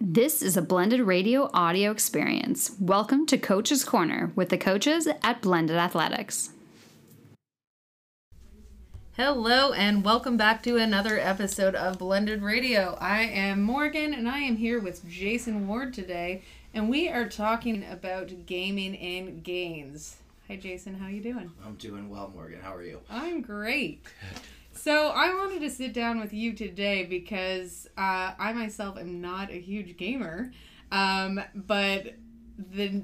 This is a blended radio audio experience. Welcome to Coach's Corner with the coaches at Blended Athletics. Hello, and welcome back to another episode of Blended Radio. I am Morgan, and I am here with Jason Ward today, and we are talking about gaming and gains. Hi, Jason. How you doing? I'm doing well, Morgan. How are you? I'm great. So I wanted to sit down with you today because uh, I myself am not a huge gamer, um, but the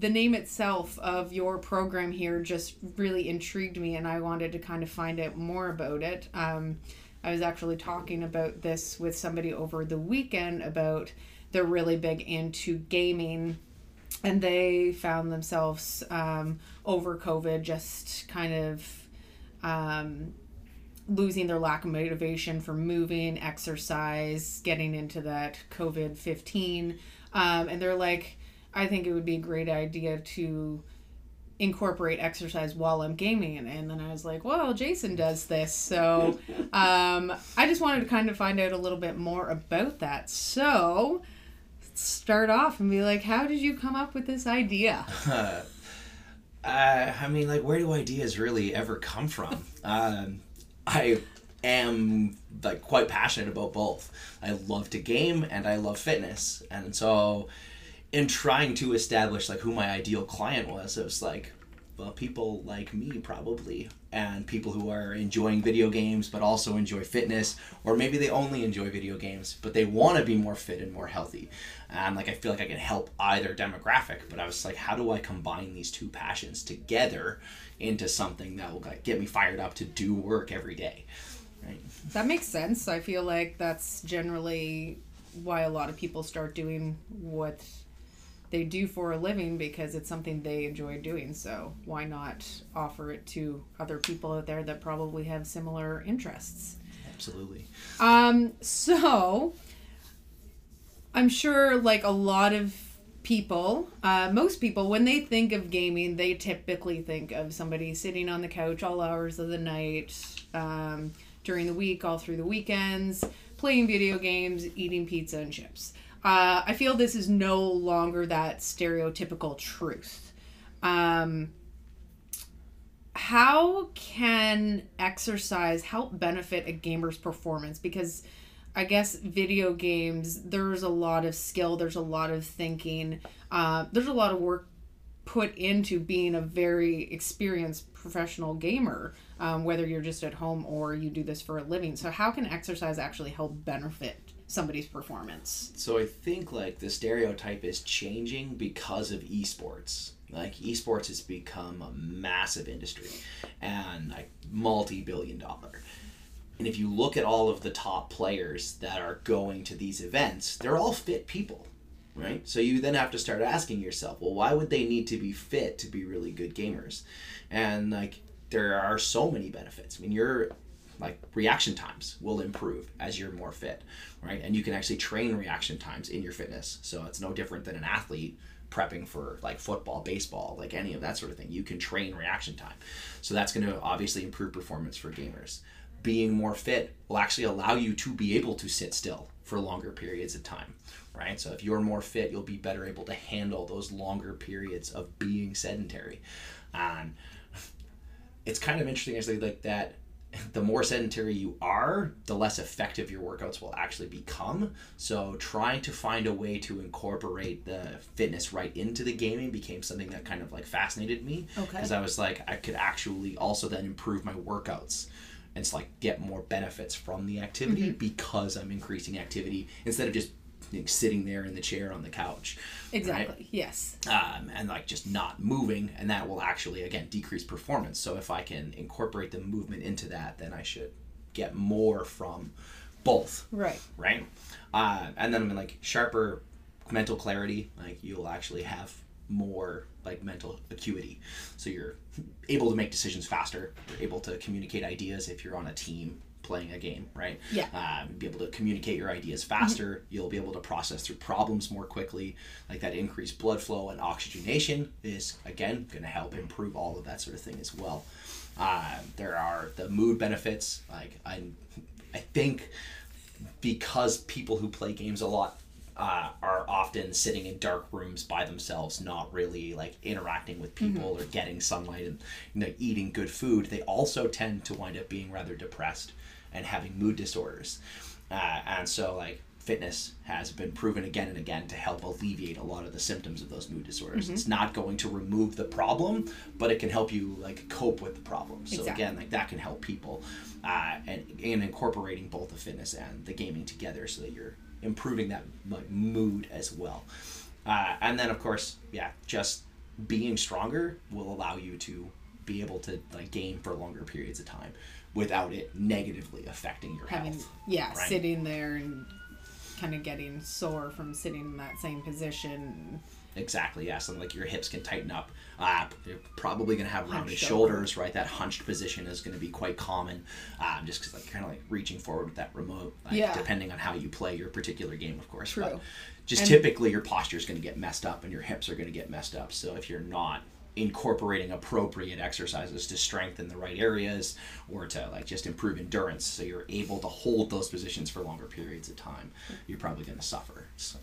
the name itself of your program here just really intrigued me, and I wanted to kind of find out more about it. Um, I was actually talking about this with somebody over the weekend about they're really big into gaming and they found themselves um, over COVID just kind of um, losing their lack of motivation for moving, exercise, getting into that COVID 15. Um, and they're like, I think it would be a great idea to incorporate exercise while I'm gaming. And then I was like, well, Jason does this. So um, I just wanted to kind of find out a little bit more about that. So start off and be like, how did you come up with this idea? Uh, I mean, like, where do ideas really ever come from? um, I am like quite passionate about both. I love to game and I love fitness, and so in trying to establish like who my ideal client was, it was like, well, people like me probably, and people who are enjoying video games but also enjoy fitness, or maybe they only enjoy video games but they want to be more fit and more healthy. And like I feel like I can help either demographic, but I was like, how do I combine these two passions together into something that will like, get me fired up to do work every day? Right. That makes sense. I feel like that's generally why a lot of people start doing what they do for a living because it's something they enjoy doing. So why not offer it to other people out there that probably have similar interests? Absolutely. Um, so I'm sure like a lot of people, uh, most people, when they think of gaming, they typically think of somebody sitting on the couch all hours of the night, um, during the week, all through the weekends, playing video games, eating pizza and chips. Uh, I feel this is no longer that stereotypical truth. Um, how can exercise help benefit a gamer's performance? Because I guess video games, there's a lot of skill, there's a lot of thinking, uh, there's a lot of work put into being a very experienced professional gamer, um, whether you're just at home or you do this for a living. So, how can exercise actually help benefit somebody's performance? So I think like the stereotype is changing because of esports. Like esports has become a massive industry and like multi-billion dollar. And if you look at all of the top players that are going to these events, they're all fit people, right? So you then have to start asking yourself, well, why would they need to be fit to be really good gamers? And like there are so many benefits. I mean, you're like reaction times will improve as you're more fit, right? And you can actually train reaction times in your fitness. So it's no different than an athlete prepping for like football, baseball, like any of that sort of thing. You can train reaction time. So that's going to obviously improve performance for gamers. Being more fit will actually allow you to be able to sit still for longer periods of time, right? So if you're more fit, you'll be better able to handle those longer periods of being sedentary. And it's kind of interesting actually like that the more sedentary you are, the less effective your workouts will actually become. So, trying to find a way to incorporate the fitness right into the gaming became something that kind of like fascinated me. Okay. Because I was like, I could actually also then improve my workouts and it's like get more benefits from the activity mm-hmm. because I'm increasing activity instead of just know, sitting there in the chair on the couch. Exactly. right? Yes. um, and like just not moving, and that will actually again decrease performance. So if I can incorporate the movement into that, then I should get more from both, Right. right? Uh, and then I mean like sharper mental clarity, like you'll actually have more like mental acuity, so you're able to make decisions faster. You're able to communicate ideas if you're on a team playing a game, right? Yeah. Um, be able to communicate your ideas faster. You'll be able to process through problems more quickly. Like that increased blood flow and oxygenation is again going to help improve all of that sort of thing as well. Um, there are the mood benefits. Like I, I think because people who play games a lot uh, are often sitting in dark rooms by themselves, not really like interacting with people or getting sunlight and you know, eating good food, they also tend to wind up being rather depressed and having mood disorders. Uh, and so, like, fitness has been proven again and again to help alleviate a lot of the symptoms of those mood disorders. It's not going to remove the problem, but it can help you like cope with the problem. So Exactly. again, like that can help people, uh, and in incorporating both the fitness and the gaming together, so that you're improving that like, mood as well. Uh, and then of course, yeah, just being stronger will allow you to be able to like game for longer periods of time without it negatively affecting your having health. yeah Right. sitting there and kind of getting sore from sitting in that same position Exactly, Yeah, And like your hips can tighten up. Uh, you're probably going to have rounded Hunched shoulders, right? That hunched position is going to be quite common um, just because like kind of like reaching forward with that remote, like, Yeah. depending on how you play your particular game, of course. True. But just And- typically your posture is going to get messed up and your hips are going to get messed up. So if you're not incorporating appropriate exercises to strengthen the right areas or to like just improve endurance so you're able to hold those positions for longer periods of time you're probably going to suffer so.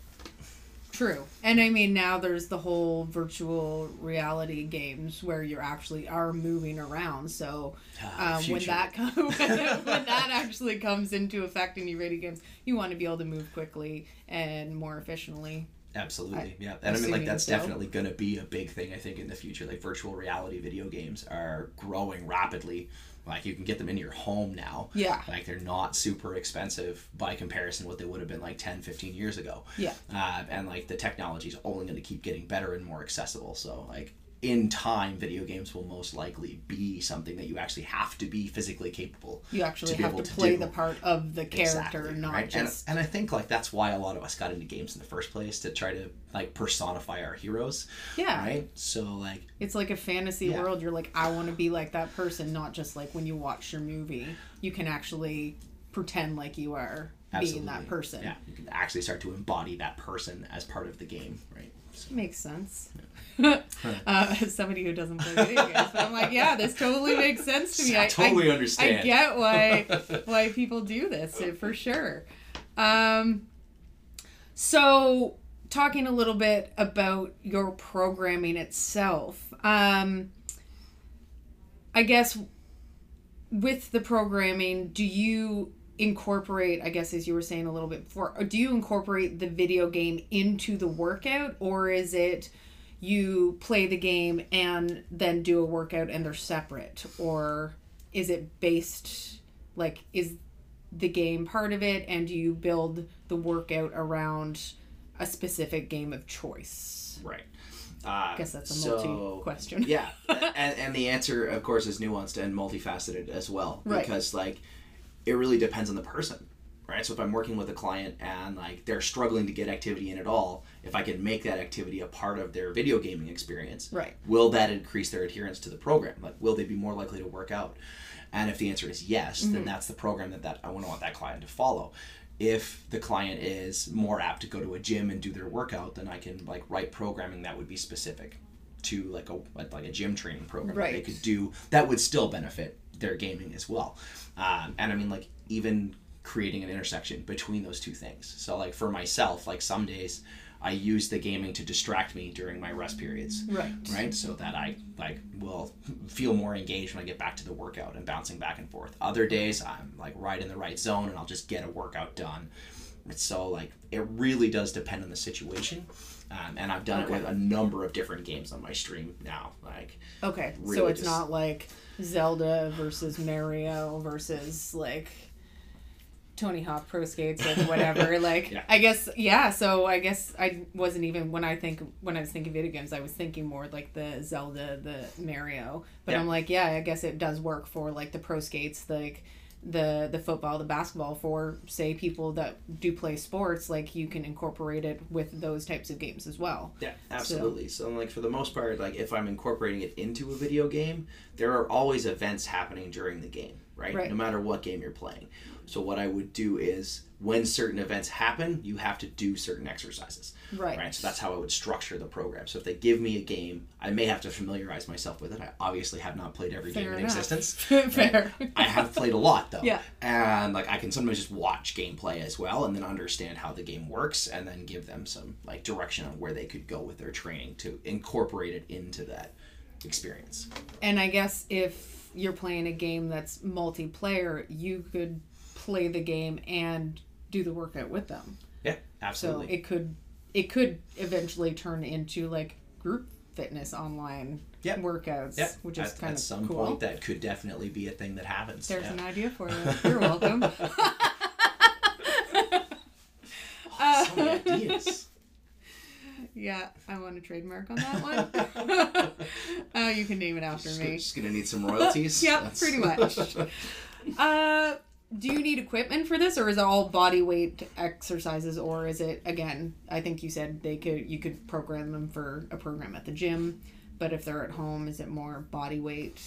True. And I mean, now there's the whole virtual reality games where you actually are moving around. So Ah, um, when that com- when that actually comes into effect in your video games, you want to be able to move quickly and more efficiently. Absolutely, I- yeah. And I mean, like, that's so. definitely going to be a big thing, I think, in the future. Like, virtual reality video games are growing rapidly. Like, you can get them in your home now. Yeah. Like, they're not super expensive by comparison to what they would have been like 10, 15 years ago. Yeah. Uh, and, like, the technology is only going to keep getting better and more accessible. So, like, in time, video games will most likely be something that you actually have to be physically capable. You actually to have to to play do. the part of the character, Exactly, not right? just. And, and I think like that's why a lot of us got into games in the first place to try to like personify our heroes, yeah. right? So like It's like a fantasy Yeah. world. You're like, I want to be like that person, not just like when you watch your movie. You can actually pretend like you are being that person. yeah, you can actually start to embody that person as part of the game, right? Makes sense. uh, as somebody who doesn't play video games, but I'm like, yeah, this totally makes sense to me. I totally I, understand. I get why why people do this for sure. Um, so talking a little bit about your programming itself, um, I guess with the programming, do you incorporate i guess as you were saying a little bit before do you incorporate the video game into the workout or is it you play the game and then do a workout and they're separate or is it based like is the game part of it and you build the workout around a specific game of choice right. Uh, i guess that's a so- multi question yeah and, and the answer of course is nuanced and multifaceted as well Right. because like it really depends on the person right? So if i'm working with a client and like they're struggling to get activity in at all if i can make that activity a part of their video gaming experience right. will that increase their adherence to the program? Like will they be more likely to work out? And if the answer is yes then mm-hmm. that's the program that, that i want to want that client to follow. If the client is more apt to go to a gym and do their workout then i can like write programming that would be specific to like a like a gym training program that they could do that would still benefit their gaming as well. Um, and i mean like even creating an intersection between those two things. So like for myself like some days i use the gaming to distract me during my rest periods. Right. Right? So that i like will feel more engaged when i get back to the workout and bouncing back and forth. Other days i'm like right in the right zone and i'll just get a workout done. So like it really does depend on the situation um, and i've done Okay. it with a number of different games on my stream now like Okay, so it's just- not like Zelda versus Mario versus like Tony Hawk Pro Skates or whatever. like, Yeah. I guess yeah. So I guess I wasn't even when I think when I was thinking video games, I was thinking more like the Zelda, the Mario. But Yeah. I'm like, yeah, I guess it does work for like the pro skates, like the the football, the basketball for say people that do play sports. Like you can incorporate it with those types of games as well. Yeah, absolutely. So, like for the most part, like if I'm incorporating it into a video game, there are always events happening during the game. Right? Right. No matter what game you're playing. So what I would do is when certain events happen, you have to do certain exercises. Right. Right. So that's how I would structure the program. So if they give me a game, I may have to familiarize myself with it. I obviously have not played every game Fair in enough. existence. Fair. I have played a lot though. Yeah. And like I can sometimes just watch gameplay as well and then understand how the game works and then give them some like direction on where they could go with their training to incorporate it into that experience. And I guess if you're playing a game that's multiplayer, you could play the game and do the workout with them. Yeah, absolutely. So it could it could eventually turn into like group fitness online Yep. workouts, yeah, which is at, kind at of some cool. point that could definitely be a thing that happens. There's yeah. an idea for you. You're welcome. Oh, so many ideas. Yeah, I want a trademark on that one. uh, you can name it after Just, me. just gonna need some royalties. Yep, That's- pretty much. Uh, do you need equipment for this, or is it all body weight exercises, or is it again? I think you said they could you could program them for a program at the gym, but if they're at home, is it more body weight,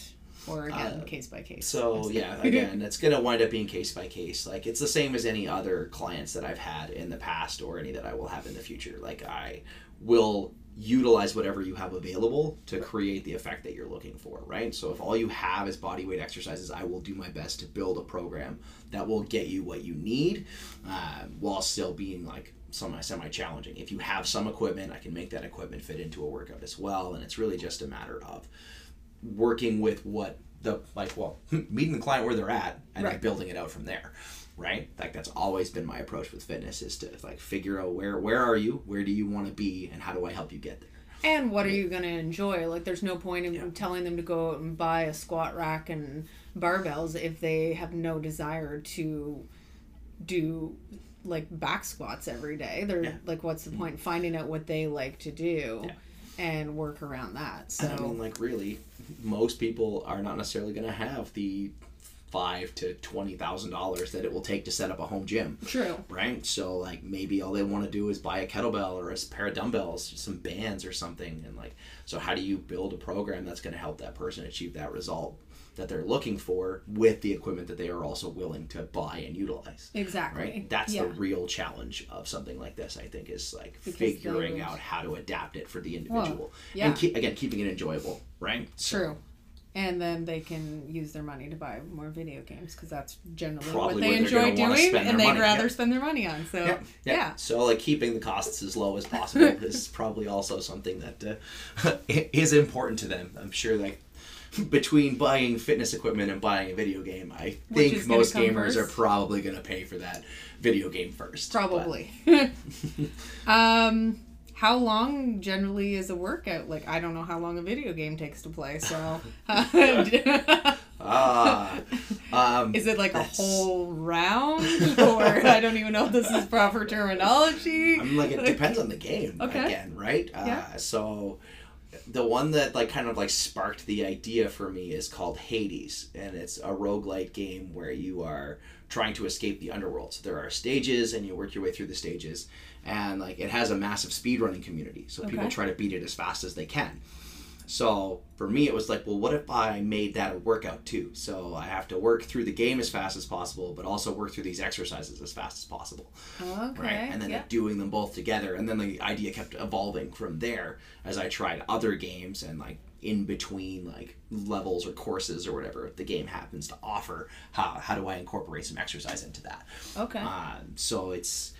or again Uh, case by case? So yeah, again, it's gonna wind up being case by case. Like it's the same as any other clients that I've had in the past or any that I will have in the future. Like I will utilize whatever you have available to create the effect that you're looking for, right? So if all you have is body weight exercises, I will do my best to build a program that will get you what you need, uh, while still being like semi semi challenging. If you have some equipment, I can make that equipment fit into a workout as well, and it's really just a matter of working with what the like well meeting the client where they're at and then building it out from there right like that's always been my approach with fitness is to like figure out where where are you where do you want to be and how do i help you get there And what are you going to enjoy? Like, there's no point in Yeah. telling them to go out and buy a squat rack and barbells if they have no desire to do like back squats every day. They're Yeah. like, what's the mm-hmm. point? Finding out what they like to do Yeah. and work around that. So, And I mean, like really, most people are not necessarily going to have the five to twenty thousand dollars that it will take to set up a home gym, true. right? So like maybe all they want to do is buy a kettlebell or a pair of dumbbells, some bands or something, and like so how do you build a program that's going to help that person achieve that result that they're looking for with the equipment that they are also willing to buy and utilize? Exactly. Right, that's yeah. the real challenge of something like this. I think is like Because figuring out how to adapt it for the individual, yeah. and keep, again keeping it enjoyable, right? So- True. And then they can use their money to buy more video games because that's generally Probably what they enjoy doing, and they'd money, rather spend their money on. So, Yeah. So like keeping the costs as low as possible is probably also something that uh, is important to them. I'm sure like between buying fitness equipment and buying a video game, I Which think most gamers are probably going to pay for that video game first. Probably. um, how long generally is a workout? Like, I don't know how long a video game takes to play, so. Ah, um, is it like a whole round? Or I don't even know if this is proper terminology. I mean, like it depends on the game Okay. again, right? Yeah. Uh, so the one that like kind of like sparked the idea for me is called Hades, and it's a roguelite game where you are trying to escape the underworld. So there are stages, and you work your way through the stages, and like it has a massive speedrunning community. So people try to beat it as fast as they can. So for me, it was like, well, what if I made that a workout too? So I have to work through the game as fast as possible, but also work through these exercises as fast as possible Okay. right? And then yeah. doing them both together, and then the idea kept evolving from there as I tried other games and like in between like levels or courses or whatever the game happens to offer. How how do I incorporate some exercise into that? Okay. Um, so it's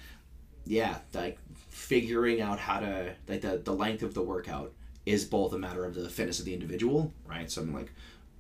yeah, like figuring out how to like the the length of the workout is both a matter of the fitness of the individual, right? So I'm like,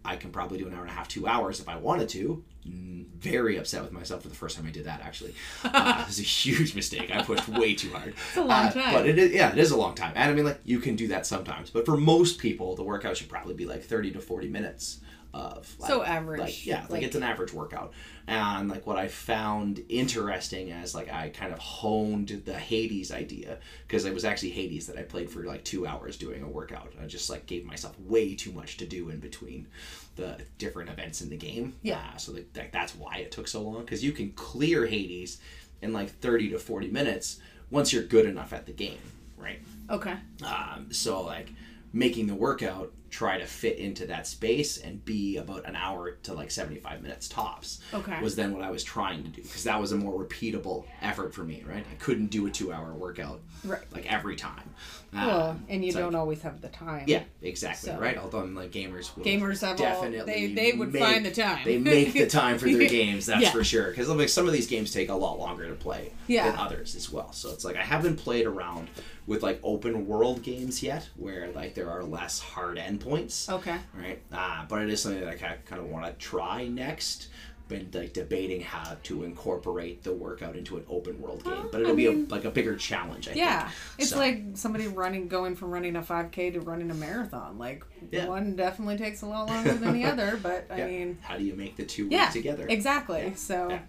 I can probably do an hour and a half, two hours if I wanted to. Mm, Very upset with myself for the first time I did that. Actually, uh, it was a huge mistake. I pushed way too hard. It's a long Uh, time. but it is yeah, it is a long time. And I mean, like you can do that sometimes, but for most people, the workout should probably be like thirty to forty minutes of like, So average, like yeah, like, like- it's an average workout. And like what I found interesting as like I kind of honed the Hades idea because it was actually Hades that I played for like two hours doing a workout. I just like gave myself way too much to do in between the different events in the game. Yeah. Uh, so that, that that's why it took so long because you can clear Hades in like thirty to forty minutes once you're good enough at the game, right? okay. Um, so like making the workout try to fit into that space and be about an hour to like 75 minutes tops Okay. was then what i was trying to do because that was a more repeatable effort for me right i couldn't do a two hour workout Right. like every time Well, um, and you don't always have the time. yeah exactly So- right although I'm like gamers will Gamers have all- definitely they- they would make- find the time. they make the time for their games that's Yeah. for sure because like some of these games take a lot longer to play Yeah. than others as well so it's like i haven't played around with like open world games yet where like there are less hard endpoints Okay. right uh, but it is something that i kind of want to try next been like debating how to incorporate the workout into an open world game Well, but it'll I be mean- a, like a bigger challenge i Yeah, think it's So- like somebody running, going from running a 5K to running a marathon. Like Yeah. one definitely takes a lot longer than the other, but I Yeah. mean, how do you make the two yeah, work together exactly. Yeah. So,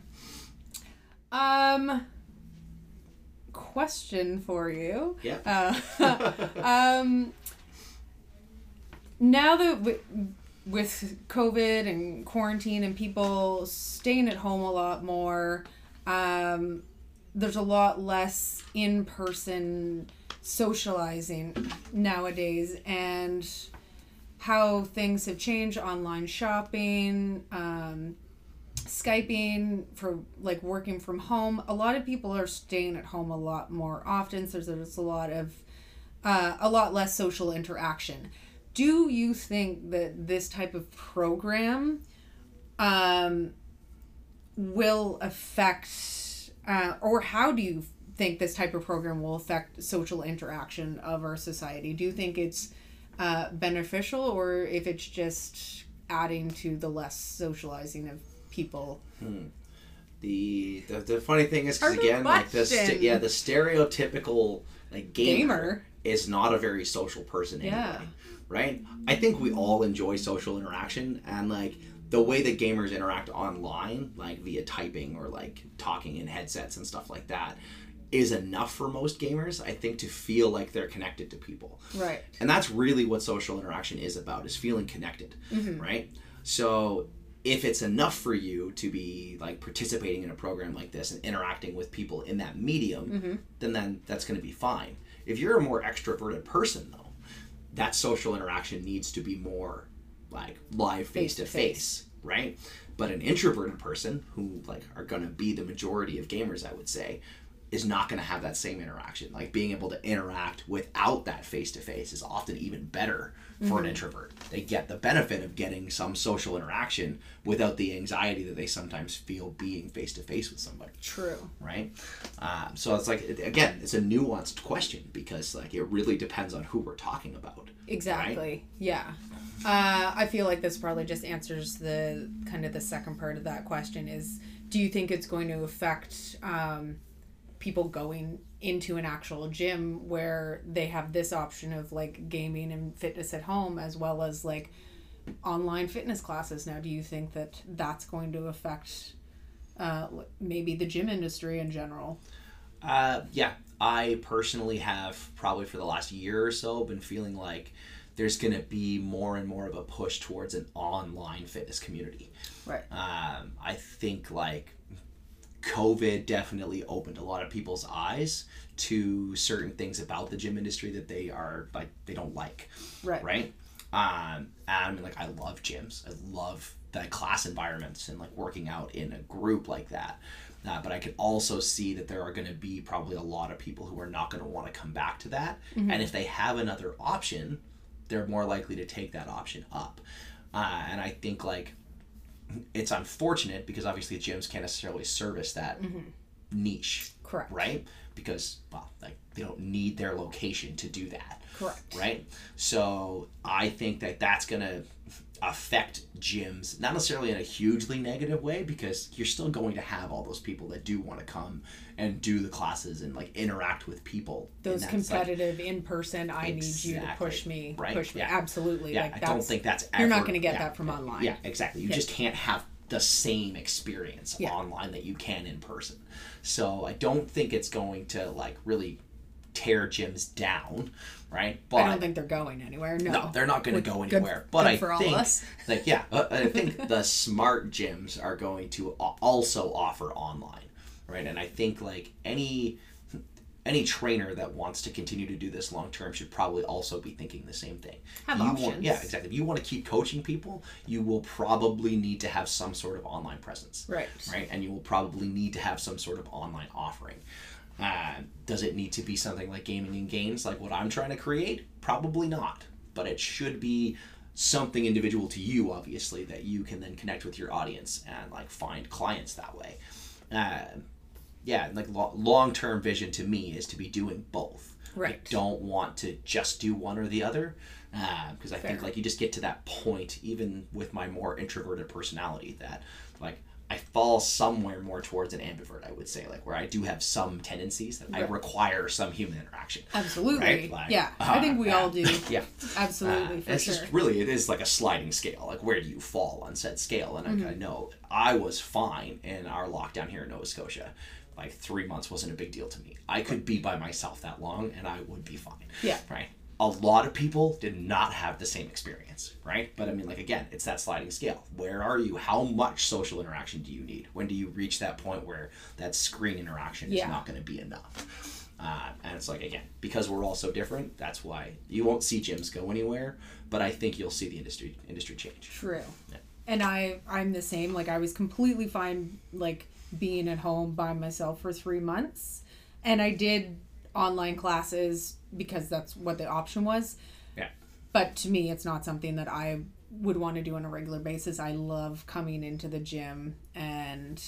um, question for you. yeah Uh, um, now that with COVID and quarantine and people staying at home a lot more, um, there's a lot less in person socializing nowadays, and how things have changed online shopping. Um, Skyping for like working from home. A lot of people are staying at home a lot more often, so there's a lot of uh, a lot less social interaction. Do you think that this type of program um, will affect, uh, or how do you think this type of program will affect social interaction of our society? Do you think it's uh, beneficial, or if it's just adding to the less socializing of people? The, the the funny thing is, because again, like the st- yeah, the stereotypical like gamer, Gamer. is not a very social person anyway, Yeah. Right? I think we all enjoy social interaction, and like the way that gamers interact online, like via typing or like talking in headsets and stuff like that, is enough for most gamers. I think to feel like they're connected to people. Right. And that's really what social interaction is about is feeling connected, mm-hmm. right? So if it's enough for you to be like participating in a program like this and interacting with people in that medium, mm-hmm. then then that's going to be fine. If you're a more extroverted person though, that social interaction needs to be more like live face to face, right? But an introverted person who like are going to be the majority of gamers, I would say, is not going to have that same interaction. Like being able to interact without that face to face is often even better for an introvert. They get the benefit of getting some social interaction without the anxiety that they sometimes feel being face to face with somebody True. right? Um, so it's like again, it's a nuanced question because like it really depends on who we're talking about. Exactly. Yeah. Uh, I feel like this probably just answers the kind of the second part of that question is do you think it's going to affect um, people going into an actual gym where they have this option of like gaming and fitness at home as well as like online fitness classes. Now do you think that that's going to affect uh, maybe the gym industry in general? Uh, yeah, I personally have probably for the last year or so been feeling like there's going to be more and more of a push towards an online fitness community. right. Um, I think like COVID definitely opened a lot of people's eyes to certain things about the gym industry that they are like they don't like. right right? Um, and I mean, like I love gyms. I love the class environments and like working out in a group like that. Uh, but I could also see that there are going to be probably a lot of people who are not going to want to come back to that. And if they have another option, they're more likely to take that option up. Uh, and I think like it's unfortunate because obviously gyms can't necessarily service that mm-hmm. niche, correct right? Because well, like they don't need their location to do that correct right? So I think that that's going to affect gyms, not necessarily in a hugely negative way, because you're still going to have all those people that do want to come and do the classes and like interact with people. Those that's, like, competitive in person i need you to push me Right, push me yeah. absolutely yeah, like I that's don't think that's you're not going to get yeah, that from online Yeah, exactly. You just can't have the same experience Yeah. online that you can in person. So I don't think it's going to like really tear gyms down, right? But i don't think they're going anywhere no, no, they're not going to Good- go good- anywhere. but good I for all think, us. like, yeah, uh, I think the smart gyms are going to also offer online, right? And I think like any any trainer that wants to continue to do this long term should probably also be thinking the same thing. Have you options. Want, yeah, exactly. If you want to keep coaching people, you will probably need to have some sort of online presence. Right. Right. And you will probably need to have some sort of online offering. Uh, does it need to be something like gaming and games, like what I'm trying to create? Probably not. But it should be something individual to you, obviously, that you can then connect with your audience and like find clients that way. Uh, yeah, like lo- long term vision to me is to be doing both. Right. I don't want to just do one or the other because I think like you just get to that point, even with my more introverted personality, that like I fall somewhere more towards an ambivert. I would say like where I do have some tendencies that I require some human interaction. Absolutely. Right? Like, yeah. I uh, think we all do. Yeah. Absolutely, Uh, for it's sure. just really it is like a sliding scale. Like where do you fall on said scale? And I, I know I was fine in our lockdown here in Nova Scotia. Like three months wasn't a big deal to me. I could be by myself that long and I would be fine. Yeah. Right. A lot of people did not have the same experience, right? But I mean, like again, it's that sliding scale. Where are you? How much social interaction do you need? When do you reach that point where that screen interaction Yeah. is not going to be enough? Uh, and it's like again, because we're all so different, that's why you won't see gyms go anywhere. But I think you'll see the industry industry change. True. Yeah. And I I'm the same. Like I was completely fine like being at home by myself for 3 months. And I did online classes because that's what the option was. Yeah. But to me it's not something that I would want to do on a regular basis. I love coming into the gym and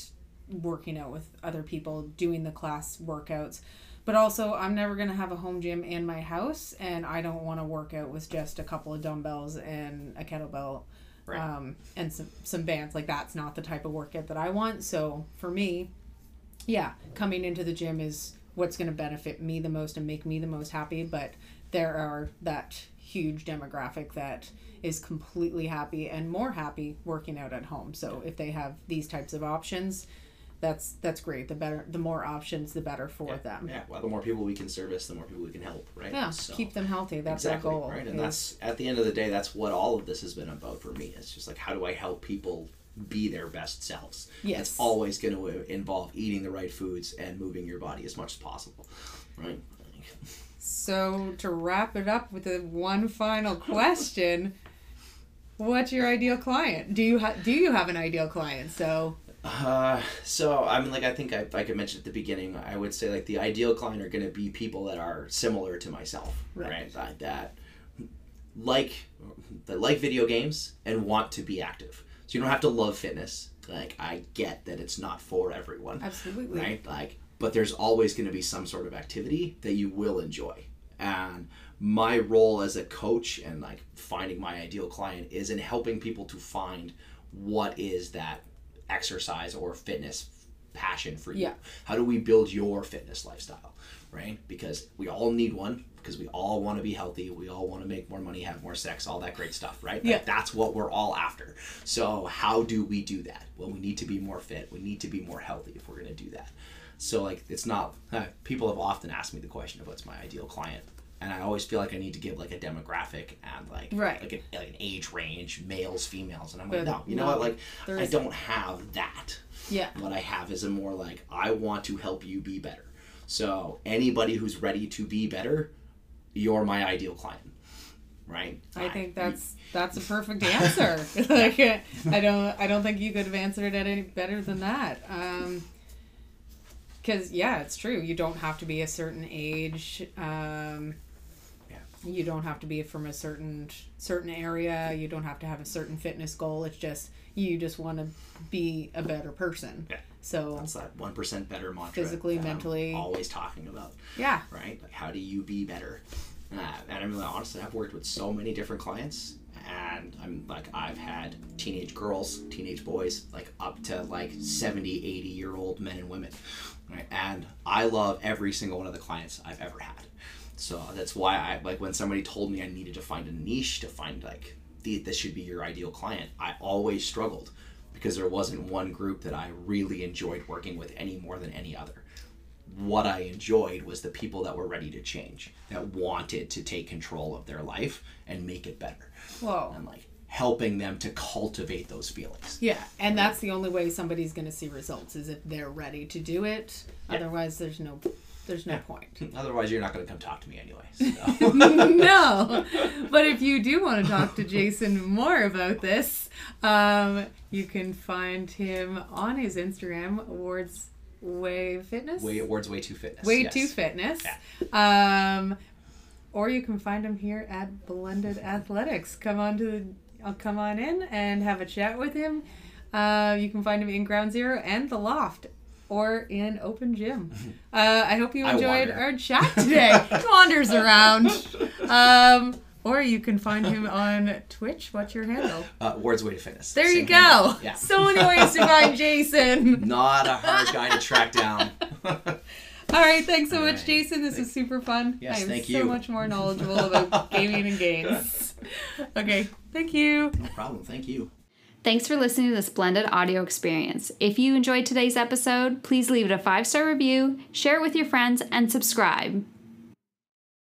working out with other people, doing the class workouts. But also, I'm never going to have a home gym in my house, and I don't want to work out with just a couple of dumbbells and a kettlebell Right. um, and some, some bands. Like, that's not the type of workout that I want. So, for me, yeah, coming into the gym is what's going to benefit me the most and make me the most happy. But there are that huge demographic that is completely happy and more happy working out at home. So if they have these types of options, that's that's great. The better, the more options, the better for them. Yeah. Well, the more people we can service, the more people we can help, right? Yeah, So- keep them healthy. That's exactly our goal. right and is- that's at the end of the day that's what all of this has been about for me it's just like how do i help people be their best selves Yes. it's always going to involve eating the right foods and moving your body as much as possible right So to wrap it up with a one final question, what's your ideal client? Do you ha- do you have an ideal client? So Uh, so I mean, like I think I, like I mentioned at the beginning, I would say like the ideal client are going to be people that are similar to myself, Right. right? That, that like that like video games and want to be active. So you don't have to love fitness. Like I get that it's not for everyone, absolutely. right? Like, but there's always going to be some sort of activity that you will enjoy. And my role as a coach and like finding my ideal client is in helping people to find what is that exercise or fitness passion for you. Yeah. How do we build your fitness lifestyle, right? Because we all need one because we all want to be healthy, we all want to make more money, have more sex, all that great stuff, right? Like, Yeah. that's what we're all after. So, how do we do that? Well, we need to be more fit. We need to be more healthy if we're going to do that. So, like, it's not, uh, people have often asked me the question of what's my ideal client. And I always feel like I need to give like a demographic and like Right. like, an, like an age range, males, females, and I'm like, no, you know no, what? Like, I don't have that. Yeah. What I have is a more like I want to help you be better. So anybody who's ready to be better, you're my ideal client, right? I think that's that's a perfect answer. like I don't I don't think you could have answered it any better than that. Um, because yeah, it's true. You don't have to be a certain age. Um. You don't have to be from a certain certain area. You don't have to have a certain fitness goal. It's just you just want to be a better person. Yeah. So that's that one percent better mantra. Physically, that I'm mentally. always talking about, yeah, right? Like how do you be better? Uh, and I mean, like, honestly, I've worked with so many different clients, and I'm like, I've had teenage girls, teenage boys, like up to like 70, 80 year old men and women, right? And I love every single one of the clients I've ever had. So that's why I like when somebody told me I needed to find a niche to find like the, this should be your ideal client. I always struggled because there wasn't one group that I really enjoyed working with any more than any other what I enjoyed was the people that were ready to change, that wanted to take control of their life and make it better. Whoa. And like helping them to cultivate those feelings. Yeah, and that's the only way somebody's going to see results is if they're ready to do it. Yeah. Otherwise, there's no there's no point. Otherwise, you're not going to come talk to me anyway. So. no. But if you do want to talk to Jason more about this, um, you can find him on his Instagram, Awards Way Fitness. Way Awards Way Too Fitness. Way yes. Too Fitness. Um, or you can find him here at Blended Athletics. Come on to the, I'll come on in and have a chat with him. Uh, you can find him in Ground Zero and the Loft. Or in open gym. Uh, I hope you enjoyed our chat today. He wanders around. Um, or you can find him on Twitch. What's your handle? Uh, Awards Way to Fitness. There you go. Yeah. So many ways to find Jason. Not a hard guy to track down. All right, thanks so All much, right. Jason. This was super fun. Yes, I am thank so you. much more knowledgeable about gaming and games. Okay, thank you. no problem. Thank you. Thanks for listening to this blended audio experience. If you enjoyed today's episode, please leave it a five star review, share it with your friends, and subscribe.